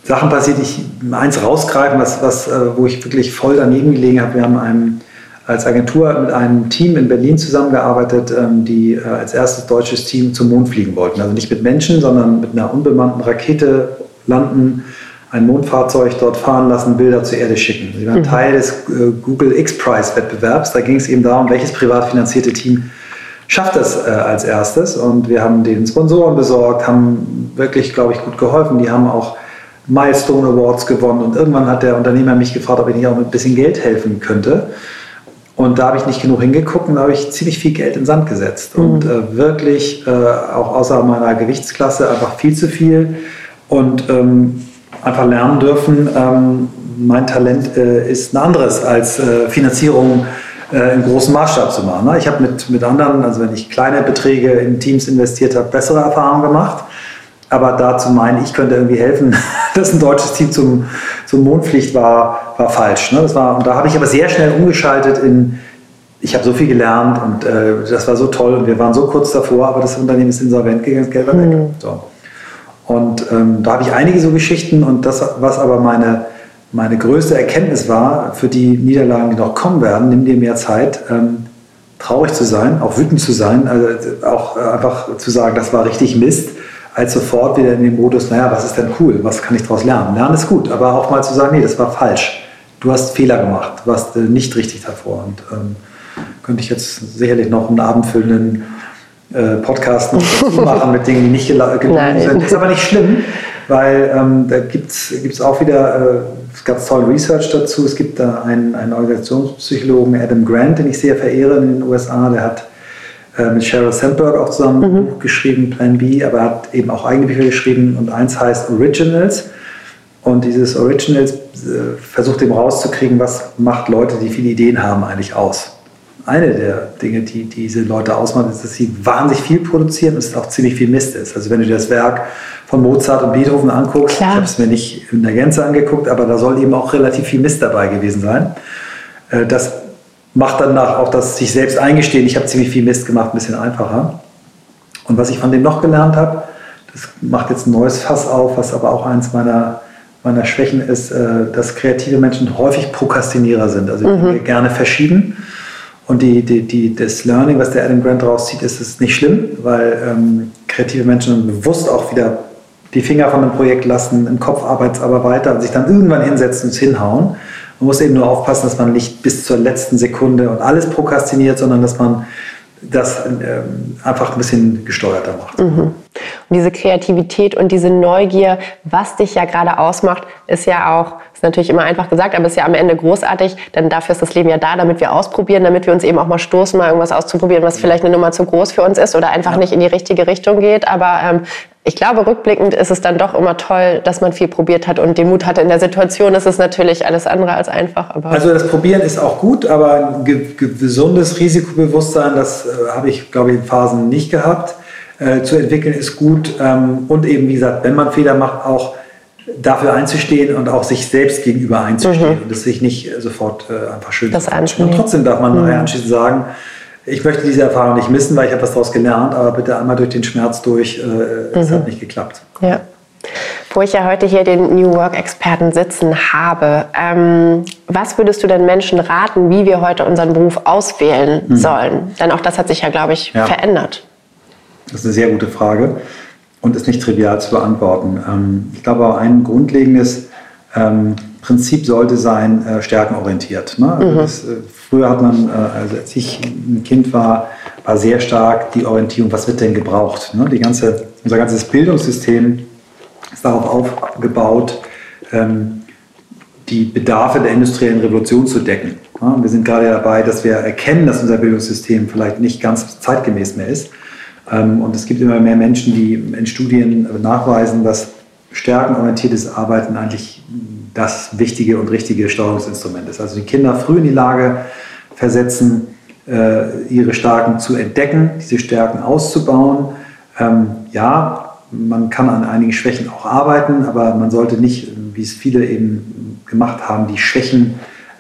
Sachen passiert, ich eins rausgreifen, was, was, äh, wo ich wirklich voll daneben gelegen habe. Wir haben einem als Agentur mit einem Team in Berlin zusammengearbeitet, ähm, die äh, als erstes deutsches Team zum Mond fliegen wollten. Also nicht mit Menschen, sondern mit einer unbemannten Rakete landen, ein Mondfahrzeug dort fahren lassen, Bilder zur Erde schicken. Sie waren mhm. Teil des äh, Google X-Prize-Wettbewerbs. Da ging es eben darum, welches privat finanzierte Team schafft das äh, als erstes. Und wir haben den Sponsoren besorgt, haben wirklich, glaube ich, gut geholfen. Die haben auch Milestone Awards gewonnen. Und irgendwann hat der Unternehmer mich gefragt, ob ich nicht auch mit ein bisschen Geld helfen könnte. Und da habe ich nicht genug hingeguckt und da habe ich ziemlich viel Geld in den Sand gesetzt. Mhm. Und äh, wirklich, äh, auch außer meiner Gewichtsklasse, einfach viel zu viel. Und ähm, einfach lernen dürfen, ähm, mein Talent äh, ist ein anderes als äh, Finanzierung äh, im großen Maßstab zu machen. Ne? Ich habe mit, mit anderen, also wenn ich kleine Beträge in Teams investiert habe, bessere Erfahrungen gemacht. Aber dazu meinen, ich könnte irgendwie helfen, dass ein deutsches Team zum, zum Mond fliegt, war, war falsch. Ne? Das war, und da habe ich aber sehr schnell umgeschaltet in, ich habe so viel gelernt und äh, das war so toll und wir waren so kurz davor, aber das Unternehmen ist insolvent gegangen, das Geld war weg. Mhm. So. Und ähm, da habe ich einige so Geschichten und das, was aber meine, meine größte Erkenntnis war, für die Niederlagen, die noch kommen werden, nimm dir mehr Zeit, ähm, traurig zu sein, auch wütend zu sein, also auch einfach zu sagen, das war richtig Mist als sofort wieder in den Modus, naja, was ist denn cool, was kann ich daraus lernen? Lernen ist gut, aber auch mal zu sagen, nee, das war falsch. Du hast Fehler gemacht, warst äh, nicht richtig davor. Und ähm, könnte ich jetzt sicherlich noch einen abendfüllenden äh, Podcast noch machen mit Dingen, die nicht gelungen sind. Ist aber nicht schlimm, weil ähm, da gibt es auch wieder äh, ganz toll Research dazu. Es gibt da einen, einen Organisationspsychologen, Adam Grant, den ich sehr verehre in den USA, der hat äh, mit Sheryl Sandberg auch zusammen ein mhm. Buch geschrieben, Plan B, aber er hat eben auch eigene Bücher geschrieben und eins heißt Originals. Und dieses Originals äh, versucht eben rauszukriegen, was macht Leute, die viele Ideen haben, eigentlich aus. Eine der Dinge, die diese Leute ausmachen, ist, dass sie wahnsinnig viel produzieren und es auch ziemlich viel Mist ist. Also wenn du dir das Werk von Mozart und Beethoven anguckst, Klar. ich habe es mir nicht in der Gänze angeguckt, aber da soll eben auch relativ viel Mist dabei gewesen sein. Äh, das macht danach auch das sich selbst eingestehen, ich habe ziemlich viel Mist gemacht, ein bisschen einfacher. Und was ich von dem noch gelernt habe, das macht jetzt ein neues Fass auf, was aber auch eins meiner, meiner Schwächen ist, äh, dass kreative Menschen häufig Prokrastinierer sind, also mhm. gerne verschieben. Und die, die, die, das Learning, was der Adam Grant rauszieht, ist, ist nicht schlimm, weil ähm, kreative Menschen bewusst auch wieder die Finger von einem Projekt lassen, im Kopf arbeitet es aber weiter und sich dann irgendwann hinsetzen und es hinhauen. Man muss eben nur aufpassen, dass man nicht bis zur letzten Sekunde und alles prokrastiniert, sondern dass man das ähm, einfach ein bisschen gesteuerter macht. Mhm. Und diese Kreativität und diese Neugier, was dich ja gerade ausmacht, ist ja auch, ist natürlich immer einfach gesagt, aber ist ja am Ende großartig, denn dafür ist das Leben ja da, damit wir ausprobieren, damit wir uns eben auch mal stoßen, mal irgendwas auszuprobieren, was vielleicht eine Nummer zu groß für uns ist oder einfach ja. nicht in die richtige Richtung geht. Aber ähm, ich glaube, rückblickend ist es dann doch immer toll, dass man viel probiert hat und den Mut hatte. In der Situation ist es natürlich alles andere als einfach. also das Probieren ist auch gut, aber ein gesundes Risikobewusstsein, das äh, habe ich, glaube ich, in Phasen nicht gehabt. Äh, zu entwickeln ist gut ähm, und eben, wie gesagt, wenn man Fehler macht, auch dafür einzustehen und auch sich selbst gegenüber einzustehen mhm. und es sich nicht sofort äh, einfach schön das Und trotzdem darf man mhm. anschließend sagen, ich möchte diese Erfahrung nicht missen, weil ich habe was daraus gelernt, aber bitte einmal durch den Schmerz durch, äh, es mhm. hat nicht geklappt. Ja. Wo ich ja heute hier den New Work-Experten sitzen habe, ähm, was würdest du den Menschen raten, wie wir heute unseren Beruf auswählen mhm. sollen? Denn auch das hat sich ja, glaube ich, ja. verändert. Das ist eine sehr gute Frage und ist nicht trivial zu beantworten. Ähm, ich glaube, ein grundlegendes ähm, Prinzip sollte sein, äh, stärkenorientiert. Ne? Also mhm. das, äh, früher hat man, äh, also als ich ein Kind war, war sehr stark die Orientierung, was wird denn gebraucht? Ne? Die ganze, unser ganzes Bildungssystem ist darauf aufgebaut, ähm, die Bedarfe der industriellen Revolution zu decken. Ja? Wir sind gerade dabei, dass wir erkennen, dass unser Bildungssystem vielleicht nicht ganz zeitgemäß mehr ist. Ähm, und es gibt immer mehr Menschen, die in Studien nachweisen, dass stärkenorientiertes Arbeiten eigentlich das wichtige und richtige Steuerungsinstrument ist. Also die Kinder früh in die Lage versetzen, äh, ihre Stärken zu entdecken, diese Stärken auszubauen, ähm, ja, man kann an einigen Schwächen auch arbeiten, aber man sollte nicht, wie es viele eben gemacht haben, die Schwächen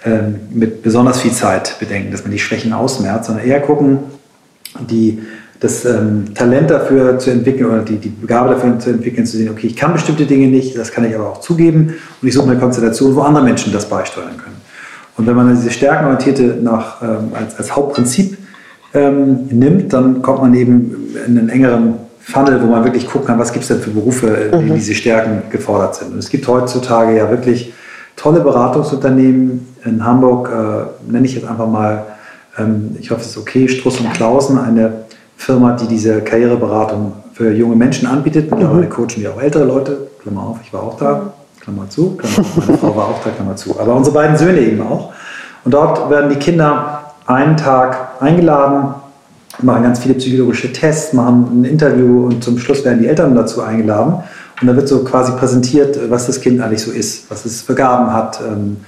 ähm, mit besonders viel Zeit bedenken, dass man die Schwächen ausmerzt, sondern eher gucken, die, das ähm, Talent dafür zu entwickeln oder die, die Begabe dafür zu entwickeln, zu sehen, okay, ich kann bestimmte Dinge nicht, das kann ich aber auch zugeben und ich suche eine Konstellation, wo andere Menschen das beisteuern können. Und wenn man diese stärkenorientierte nach, ähm, als, als Hauptprinzip ähm, nimmt, dann kommt man eben in einen engeren Funnel, wo man wirklich gucken kann, was gibt es denn für Berufe, in denen mhm. diese Stärken gefordert sind. Und es gibt heutzutage ja wirklich tolle Beratungsunternehmen in Hamburg, äh, nenne ich jetzt einfach mal, ähm, ich hoffe, es ist okay, Struss und Klausen, eine Firma, die diese Karriereberatung für junge Menschen anbietet. Mittlerweile mhm. coachen wir auch ältere Leute, Klammer auf, ich war auch da, Klammer zu, Klammer auf, meine Frau war auch da, Klammer zu. Aber unsere beiden Söhne eben auch. Und dort werden die Kinder einen Tag eingeladen, machen ganz viele psychologische Tests, machen ein Interview und zum Schluss werden die Eltern dazu eingeladen. Und da wird so quasi präsentiert, was das Kind eigentlich so ist, was es für Gaben hat, ähm,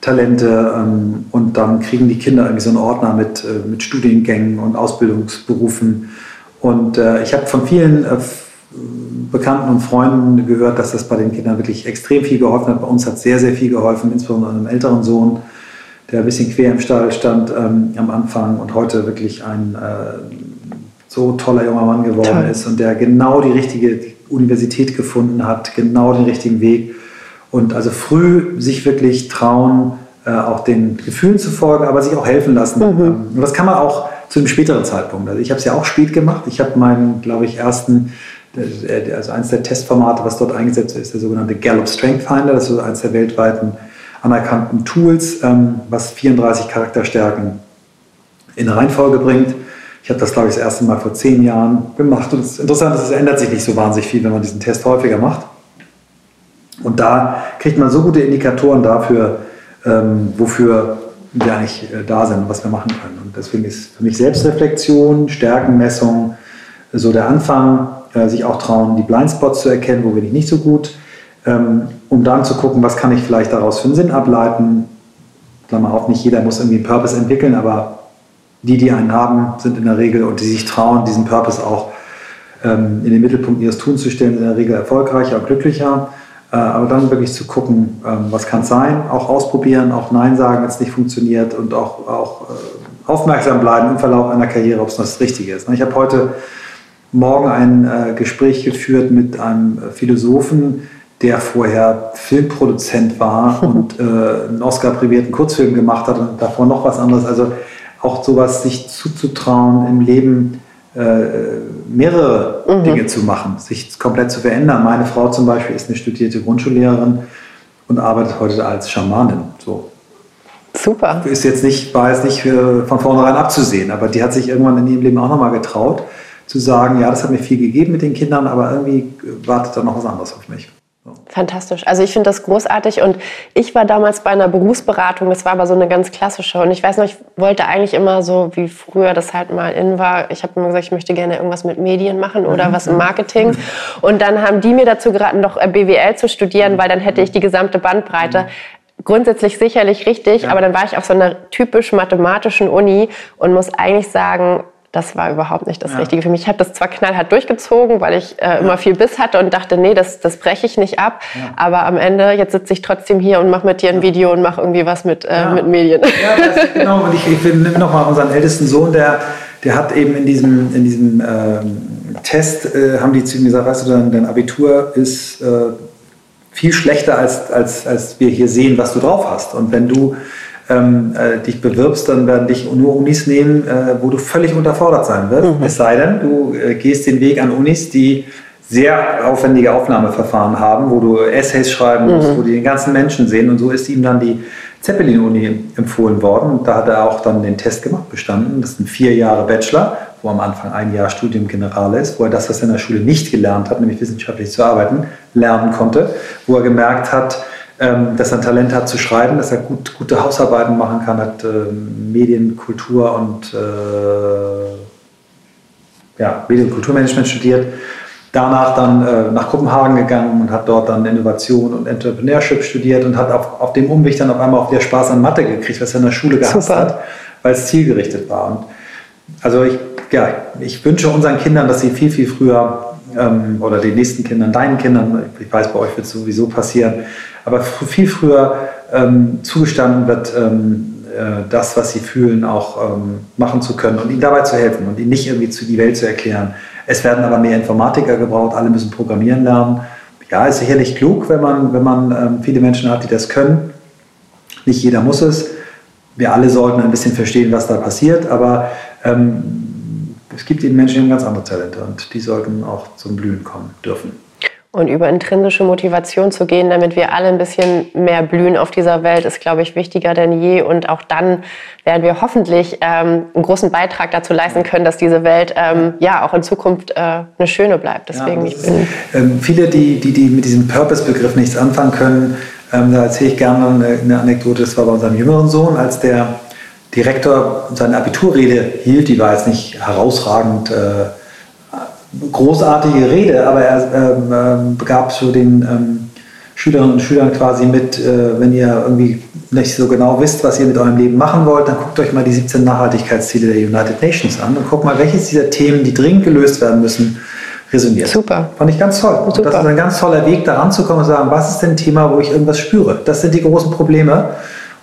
Talente. Ähm, und dann kriegen die Kinder irgendwie so einen Ordner mit, äh, mit Studiengängen und Ausbildungsberufen. Und äh, ich habe von vielen äh, Bekannten und Freunden gehört, dass das bei den Kindern wirklich extrem viel geholfen hat. Bei uns hat sehr, sehr viel geholfen, insbesondere einem älteren Sohn der ein bisschen quer im Stall stand ähm, am Anfang und heute wirklich ein äh, so toller junger Mann geworden Toll. ist und der genau die richtige Universität gefunden hat, genau den richtigen Weg und also früh sich wirklich trauen, äh, auch den Gefühlen zu folgen, aber sich auch helfen lassen. Mhm. Ähm, und das kann man auch zu einem späteren Zeitpunkt. Also ich habe es ja auch spät gemacht. Ich habe meinen, glaube ich, ersten äh, also eines der Testformate, was dort eingesetzt ist, der sogenannte Gallup Strength Finder. Das ist eines der weltweiten anerkannten Tools, ähm, was 34 Charakterstärken in Reihenfolge bringt. Ich habe das, glaube ich, das erste Mal vor zehn Jahren gemacht. Und es ist interessant, es ändert sich nicht so wahnsinnig viel, wenn man diesen Test häufiger macht. Und da kriegt man so gute Indikatoren dafür, ähm, wofür wir eigentlich äh, da sind und was wir machen können. Und deswegen ist für mich Selbstreflexion, Stärkenmessung so der Anfang, äh, sich auch trauen, die Blindspots zu erkennen, wo bin ich nicht so gut ähm, um dann zu gucken, was kann ich vielleicht daraus für einen Sinn ableiten. Klammer auf, nicht jeder muss irgendwie einen Purpose entwickeln, aber die, die einen haben, sind in der Regel und die sich trauen, diesen Purpose auch ähm, in den Mittelpunkt ihres Tuns zu stellen, in der Regel erfolgreicher und glücklicher. Äh, aber dann wirklich zu gucken, ähm, was kann es sein, auch ausprobieren, auch Nein sagen, wenn es nicht funktioniert und auch, auch äh, aufmerksam bleiben im Verlauf einer Karriere, ob es das Richtige ist. Ich habe heute Morgen ein äh, Gespräch geführt mit einem Philosophen, der vorher Filmproduzent war und einen Oscar-prämierten Kurzfilm gemacht hat und davor noch was anderes. Also auch sowas sich zuzutrauen, im Leben mehrere mhm. Dinge zu machen, sich komplett zu verändern. Meine Frau zum Beispiel ist eine studierte Grundschullehrerin und arbeitet heute als Schamanin. So. Super. Ist jetzt nicht, war jetzt nicht äh, von vornherein abzusehen, aber die hat sich irgendwann in ihrem Leben auch nochmal getraut, zu sagen, ja, das hat mir viel gegeben mit den Kindern, aber irgendwie wartet da noch was anderes auf mich. Fantastisch. Also ich finde das großartig und ich war damals bei einer Berufsberatung, das war aber so eine ganz klassische und ich weiß noch, ich wollte eigentlich immer so, wie früher das halt mal in war, ich habe immer gesagt, ich möchte gerne irgendwas mit Medien machen oder was im Marketing und dann haben die mir dazu geraten, doch äh, BWL zu studieren, weil dann hätte ich die gesamte Bandbreite grundsätzlich sicherlich richtig, ja. aber dann war ich auf so einer typisch mathematischen Uni und muss eigentlich sagen, das war überhaupt nicht das ja. Richtige für mich. Ich habe das zwar knallhart durchgezogen, weil ich äh, immer viel Biss hatte und dachte, nee, das, das breche ich nicht ab. Ja. Aber am Ende, jetzt sitze ich trotzdem hier und mache mit dir ein Video und mache irgendwie was mit, äh, mit Medien. Ja, das, genau. Und ich, ich nehme nochmal unseren ältesten Sohn, der, der hat eben in diesem, in diesem ähm, Test, äh, haben die zu ihm gesagt, weißt du, dein, dein Abitur ist äh, viel schlechter, als, als, als wir hier sehen, was du drauf hast. Und wenn du ähm, äh, dich bewirbst, dann werden dich nur Unis nehmen, äh, wo du völlig unterfordert sein wirst. Mhm. Es sei denn, du äh, gehst den Weg an Unis, die sehr aufwendige Aufnahmeverfahren haben, wo du Essays schreiben musst, mhm. wo die den ganzen Menschen sehen. Und so ist ihm dann die Zeppelin-Uni empfohlen worden. Und da hat er auch dann den Test gemacht, bestanden. Das sind vier Jahre Bachelor, wo am Anfang ein Jahr Studium General ist, wo er das, was er in der Schule nicht gelernt hat, nämlich wissenschaftlich zu arbeiten, lernen konnte, wo er gemerkt hat, ähm, dass er ein Talent hat zu schreiben, dass er gut, gute Hausarbeiten machen kann, hat äh, Medien, Kultur und äh, ja, Medien- und Kulturmanagement studiert. Danach dann äh, nach Kopenhagen gegangen und hat dort dann Innovation und Entrepreneurship studiert und hat auf, auf dem Umweg dann auf einmal auch wieder Spaß an Mathe gekriegt, was er in der Schule gehasst Super. hat, weil es zielgerichtet war. Und also ich ja, ich wünsche unseren Kindern, dass sie viel, viel früher ähm, oder den nächsten Kindern, deinen Kindern, ich weiß, bei euch wird es sowieso passieren, aber viel früher ähm, zugestanden wird, ähm, äh, das, was sie fühlen, auch ähm, machen zu können und ihnen dabei zu helfen und ihnen nicht irgendwie zu die Welt zu erklären. Es werden aber mehr Informatiker gebraucht, alle müssen programmieren lernen. Ja, ist sicherlich klug, wenn man, wenn man ähm, viele Menschen hat, die das können. Nicht jeder muss es. Wir alle sollten ein bisschen verstehen, was da passiert, aber ähm, es gibt eben Menschen, die haben ganz andere Talente und die sollten auch zum Blühen kommen dürfen und über intrinsische Motivation zu gehen, damit wir alle ein bisschen mehr blühen auf dieser Welt, ist, glaube ich, wichtiger denn je. Und auch dann werden wir hoffentlich ähm, einen großen Beitrag dazu leisten können, dass diese Welt ähm, ja auch in Zukunft äh, eine schöne bleibt. Deswegen ja, ist, ähm, viele, die, die, die mit diesem Purpose-Begriff nichts anfangen können, ähm, da erzähle ich gerne eine, eine Anekdote. Das war bei unserem jüngeren Sohn, als der Direktor seine Abiturrede hielt. Die war jetzt nicht herausragend. Äh, großartige Rede, aber er ähm, ähm, gab so den ähm, Schülerinnen und Schülern quasi mit, äh, wenn ihr irgendwie nicht so genau wisst, was ihr mit eurem Leben machen wollt, dann guckt euch mal die 17 Nachhaltigkeitsziele der United Nations an und guckt mal, welches dieser Themen, die dringend gelöst werden müssen, resoniert. Super. Fand ich ganz toll. Super. das ist ein ganz toller Weg, da ranzukommen und zu sagen, was ist denn ein Thema, wo ich irgendwas spüre? Das sind die großen Probleme.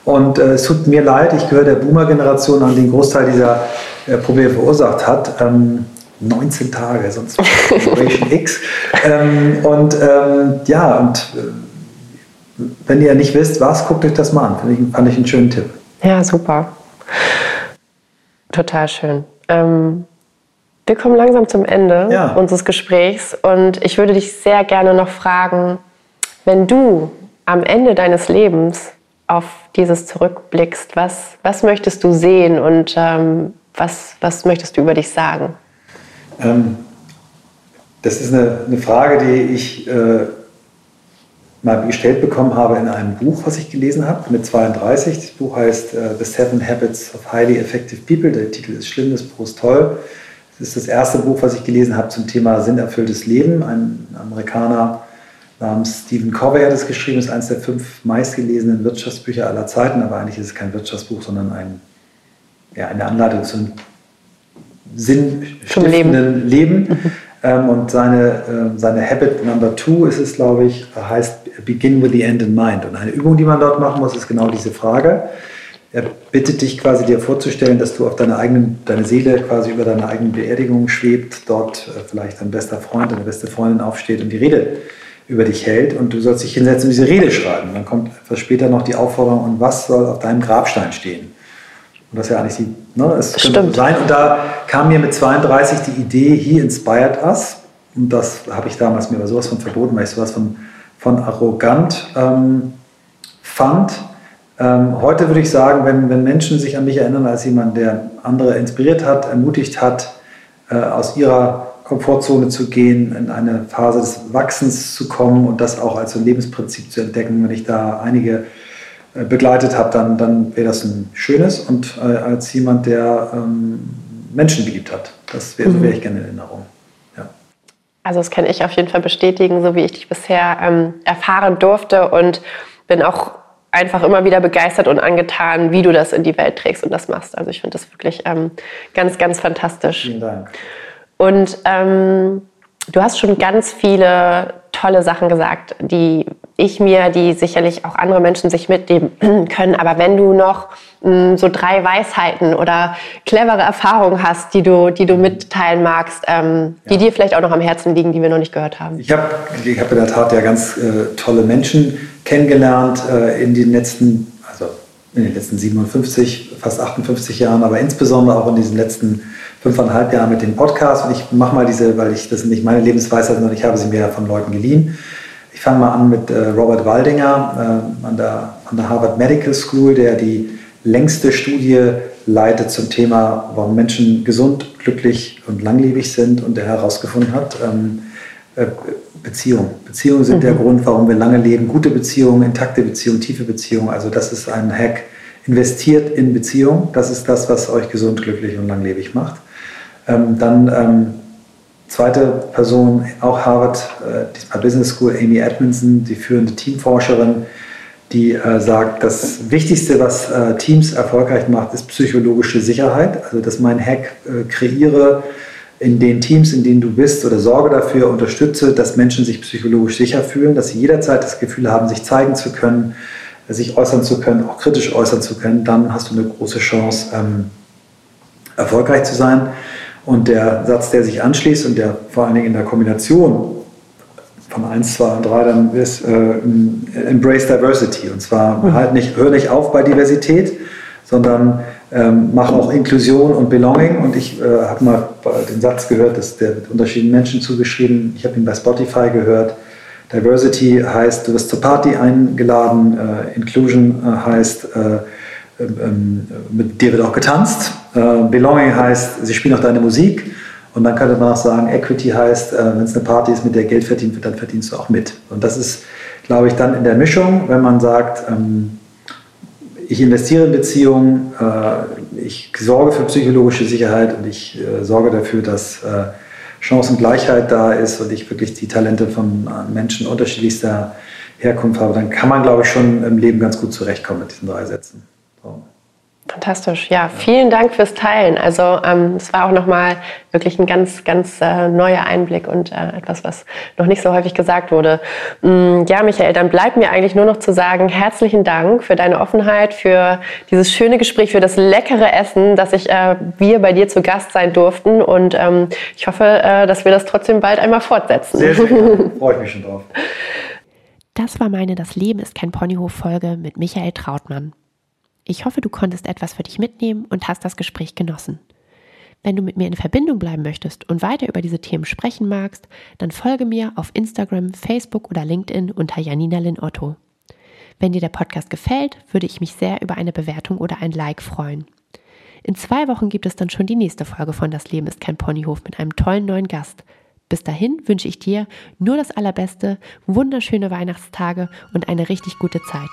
Und äh, es tut mir leid, ich gehöre der Boomer-Generation an, die den Großteil dieser äh, Probleme verursacht hat. Ähm, 19 Tage, sonst Generation X. Ähm, und ähm, ja, und äh, wenn ihr nicht wisst, was, guckt euch das mal an. Fand ich, fand ich einen schönen Tipp. Ja, super. Total schön. Ähm, wir kommen langsam zum Ende ja. unseres Gesprächs und ich würde dich sehr gerne noch fragen, wenn du am Ende deines Lebens auf dieses zurückblickst, was, was möchtest du sehen und ähm, was, was möchtest du über dich sagen? Ähm, das ist eine, eine, Frage, die ich äh, mal gestellt bekommen habe in einem Buch, was ich gelesen habe, mit 32. Das Buch heißt äh, The Seven Habits of Highly Effective People. Der Titel ist schlimm, das Buch ist toll. Das ist das erste Buch, was ich gelesen habe zum Thema sinnerfülltes Leben. Ein Amerikaner namens Stephen Covey hat es geschrieben, ist eines der fünf meistgelesenen Wirtschaftsbücher aller Zeiten, aber eigentlich ist es kein Wirtschaftsbuch, sondern ein, ja, eine Anleitung zum sinnstiftenden Leben. Leben. Ähm, und seine, äh, seine Habit Number Two ist es, glaube ich, heißt Begin with the End in Mind. Und eine Übung, die man dort machen muss, ist genau diese Frage. Er bittet dich quasi dir vorzustellen, dass du auf deine, eigenen, deine Seele quasi über deine eigene Beerdigung schwebt, dort äh, vielleicht dein bester Freund, deine beste Freundin aufsteht und die Rede über dich hält und du sollst dich hinsetzen und diese Rede schreiben. Dann kommt etwas später noch die Aufforderung, und was soll auf deinem Grabstein stehen? Und das ist ja eigentlich die, ne, es Stimmt. sein. Und da kam mir mit 32 die Idee, he inspired us. Und das habe ich damals mir aber sowas von verboten, weil ich sowas von, von arrogant ähm, fand. Ähm, heute würde ich sagen, wenn, wenn Menschen sich an mich erinnern als jemand, der andere inspiriert hat, ermutigt hat, äh, aus ihrer Komfortzone zu gehen, in eine Phase des Wachsens zu kommen und das auch als so ein Lebensprinzip zu entdecken, wenn ich da einige begleitet habe, dann, dann wäre das ein schönes und äh, als jemand, der ähm, Menschen geliebt hat. Das wäre mhm. wär ich gerne in Erinnerung. Ja. Also das kann ich auf jeden Fall bestätigen, so wie ich dich bisher ähm, erfahren durfte und bin auch einfach immer wieder begeistert und angetan, wie du das in die Welt trägst und das machst. Also ich finde das wirklich ähm, ganz, ganz fantastisch. Vielen Dank. Und ähm, du hast schon ganz viele tolle Sachen gesagt, die ich mir, die sicherlich auch andere Menschen sich mitnehmen können. Aber wenn du noch mh, mm, so drei Weisheiten oder clevere Erfahrungen hast, die du, die du mitteilen magst, ähm, die ja. dir vielleicht auch noch am Herzen liegen, die wir noch nicht gehört haben. Ich habe ich hab in der Tat ja ganz äh, tolle Menschen kennengelernt äh, in den letzten, also in den letzten 57, fast 58 Jahren, aber insbesondere auch in diesen letzten fünfeinhalb Jahren mit dem Podcast. Und ich mache mal diese, weil ich das nicht meine Lebensweisheit, sondern ich habe sie mir von Leuten geliehen. Ich fange mal an mit äh, Robert Waldinger äh, an, der, an der Harvard Medical School, der die längste Studie leitet zum Thema, warum Menschen gesund, glücklich und langlebig sind und der herausgefunden hat, ähm, äh, Beziehungen. Beziehungen sind mhm. der Grund, warum wir lange leben. Gute Beziehungen, intakte Beziehungen, tiefe Beziehungen. Also das ist ein Hack. Investiert in Beziehungen. Das ist das, was euch gesund, glücklich und langlebig macht. Ähm, dann ähm, Zweite Person, auch Harvard, äh, diesmal Business School, Amy Edmondson, die führende Teamforscherin, die äh, sagt, das Wichtigste, was äh, Teams erfolgreich macht, ist psychologische Sicherheit. Also, dass mein Hack kreiere in den Teams, in denen du bist oder sorge dafür, unterstütze, dass Menschen sich psychologisch sicher fühlen, dass sie jederzeit das Gefühl haben, sich zeigen zu können, sich äußern zu können, auch kritisch äußern zu können, dann hast du eine große Chance, ähm, erfolgreich zu sein. Und der Satz, der sich anschließt und der vor allen Dingen in der Kombination von 1, 2 und 3 dann ist äh, Embrace Diversity. Und zwar mhm. halt nicht, hör nicht auf bei Diversität, sondern ähm, mach auch Inklusion und Belonging. Und ich äh, habe mal den Satz gehört, dass der mit unterschiedlichen Menschen zugeschrieben. Ich habe ihn bei Spotify gehört. Diversity heißt, du wirst zur Party eingeladen. Äh, Inclusion äh, heißt, äh, ähm, ähm, mit dir wird auch getanzt. Äh, Belonging heißt, sie spielen auch deine Musik. Und dann könnte man auch sagen, Equity heißt, äh, wenn es eine Party ist, mit der Geld verdient wird, dann verdienst du auch mit. Und das ist, glaube ich, dann in der Mischung, wenn man sagt, ähm, ich investiere in Beziehungen, äh, ich sorge für psychologische Sicherheit und ich sorge dafür, dass Chancengleichheit da ist und ich wirklich die Talente von Menschen unterschiedlichster Herkunft habe, dann kann man, glaube ich, schon im Leben ganz gut zurechtkommen mit diesen drei Sätzen. So. Fantastisch. Ja, vielen Dank fürs Teilen. Also ähm, es war auch nochmal wirklich ein ganz, ganz äh, neuer Einblick und äh, etwas, was noch nicht so häufig gesagt wurde. Mm, ja, Michael, dann bleibt mir eigentlich nur noch zu sagen, herzlichen Dank für deine Offenheit, für dieses schöne Gespräch, für das leckere Essen, dass ich, äh, wir bei dir zu Gast sein durften. Und ähm, ich hoffe, äh, dass wir das trotzdem bald einmal fortsetzen. Sehr schön. Freue ich mich schon drauf. Das war meine Das Leben ist kein Ponyhof-Folge mit Michael Trautmann. Ich hoffe, du konntest etwas für dich mitnehmen und hast das Gespräch genossen. Wenn du mit mir in Verbindung bleiben möchtest und weiter über diese Themen sprechen magst, dann folge mir auf Instagram, Facebook oder LinkedIn unter Janina Lin Otto. Wenn dir der Podcast gefällt, würde ich mich sehr über eine Bewertung oder ein Like freuen. In zwei Wochen gibt es dann schon die nächste Folge von Das Leben ist kein Ponyhof mit einem tollen neuen Gast. Bis dahin wünsche ich dir nur das Allerbeste, wunderschöne Weihnachtstage und eine richtig gute Zeit.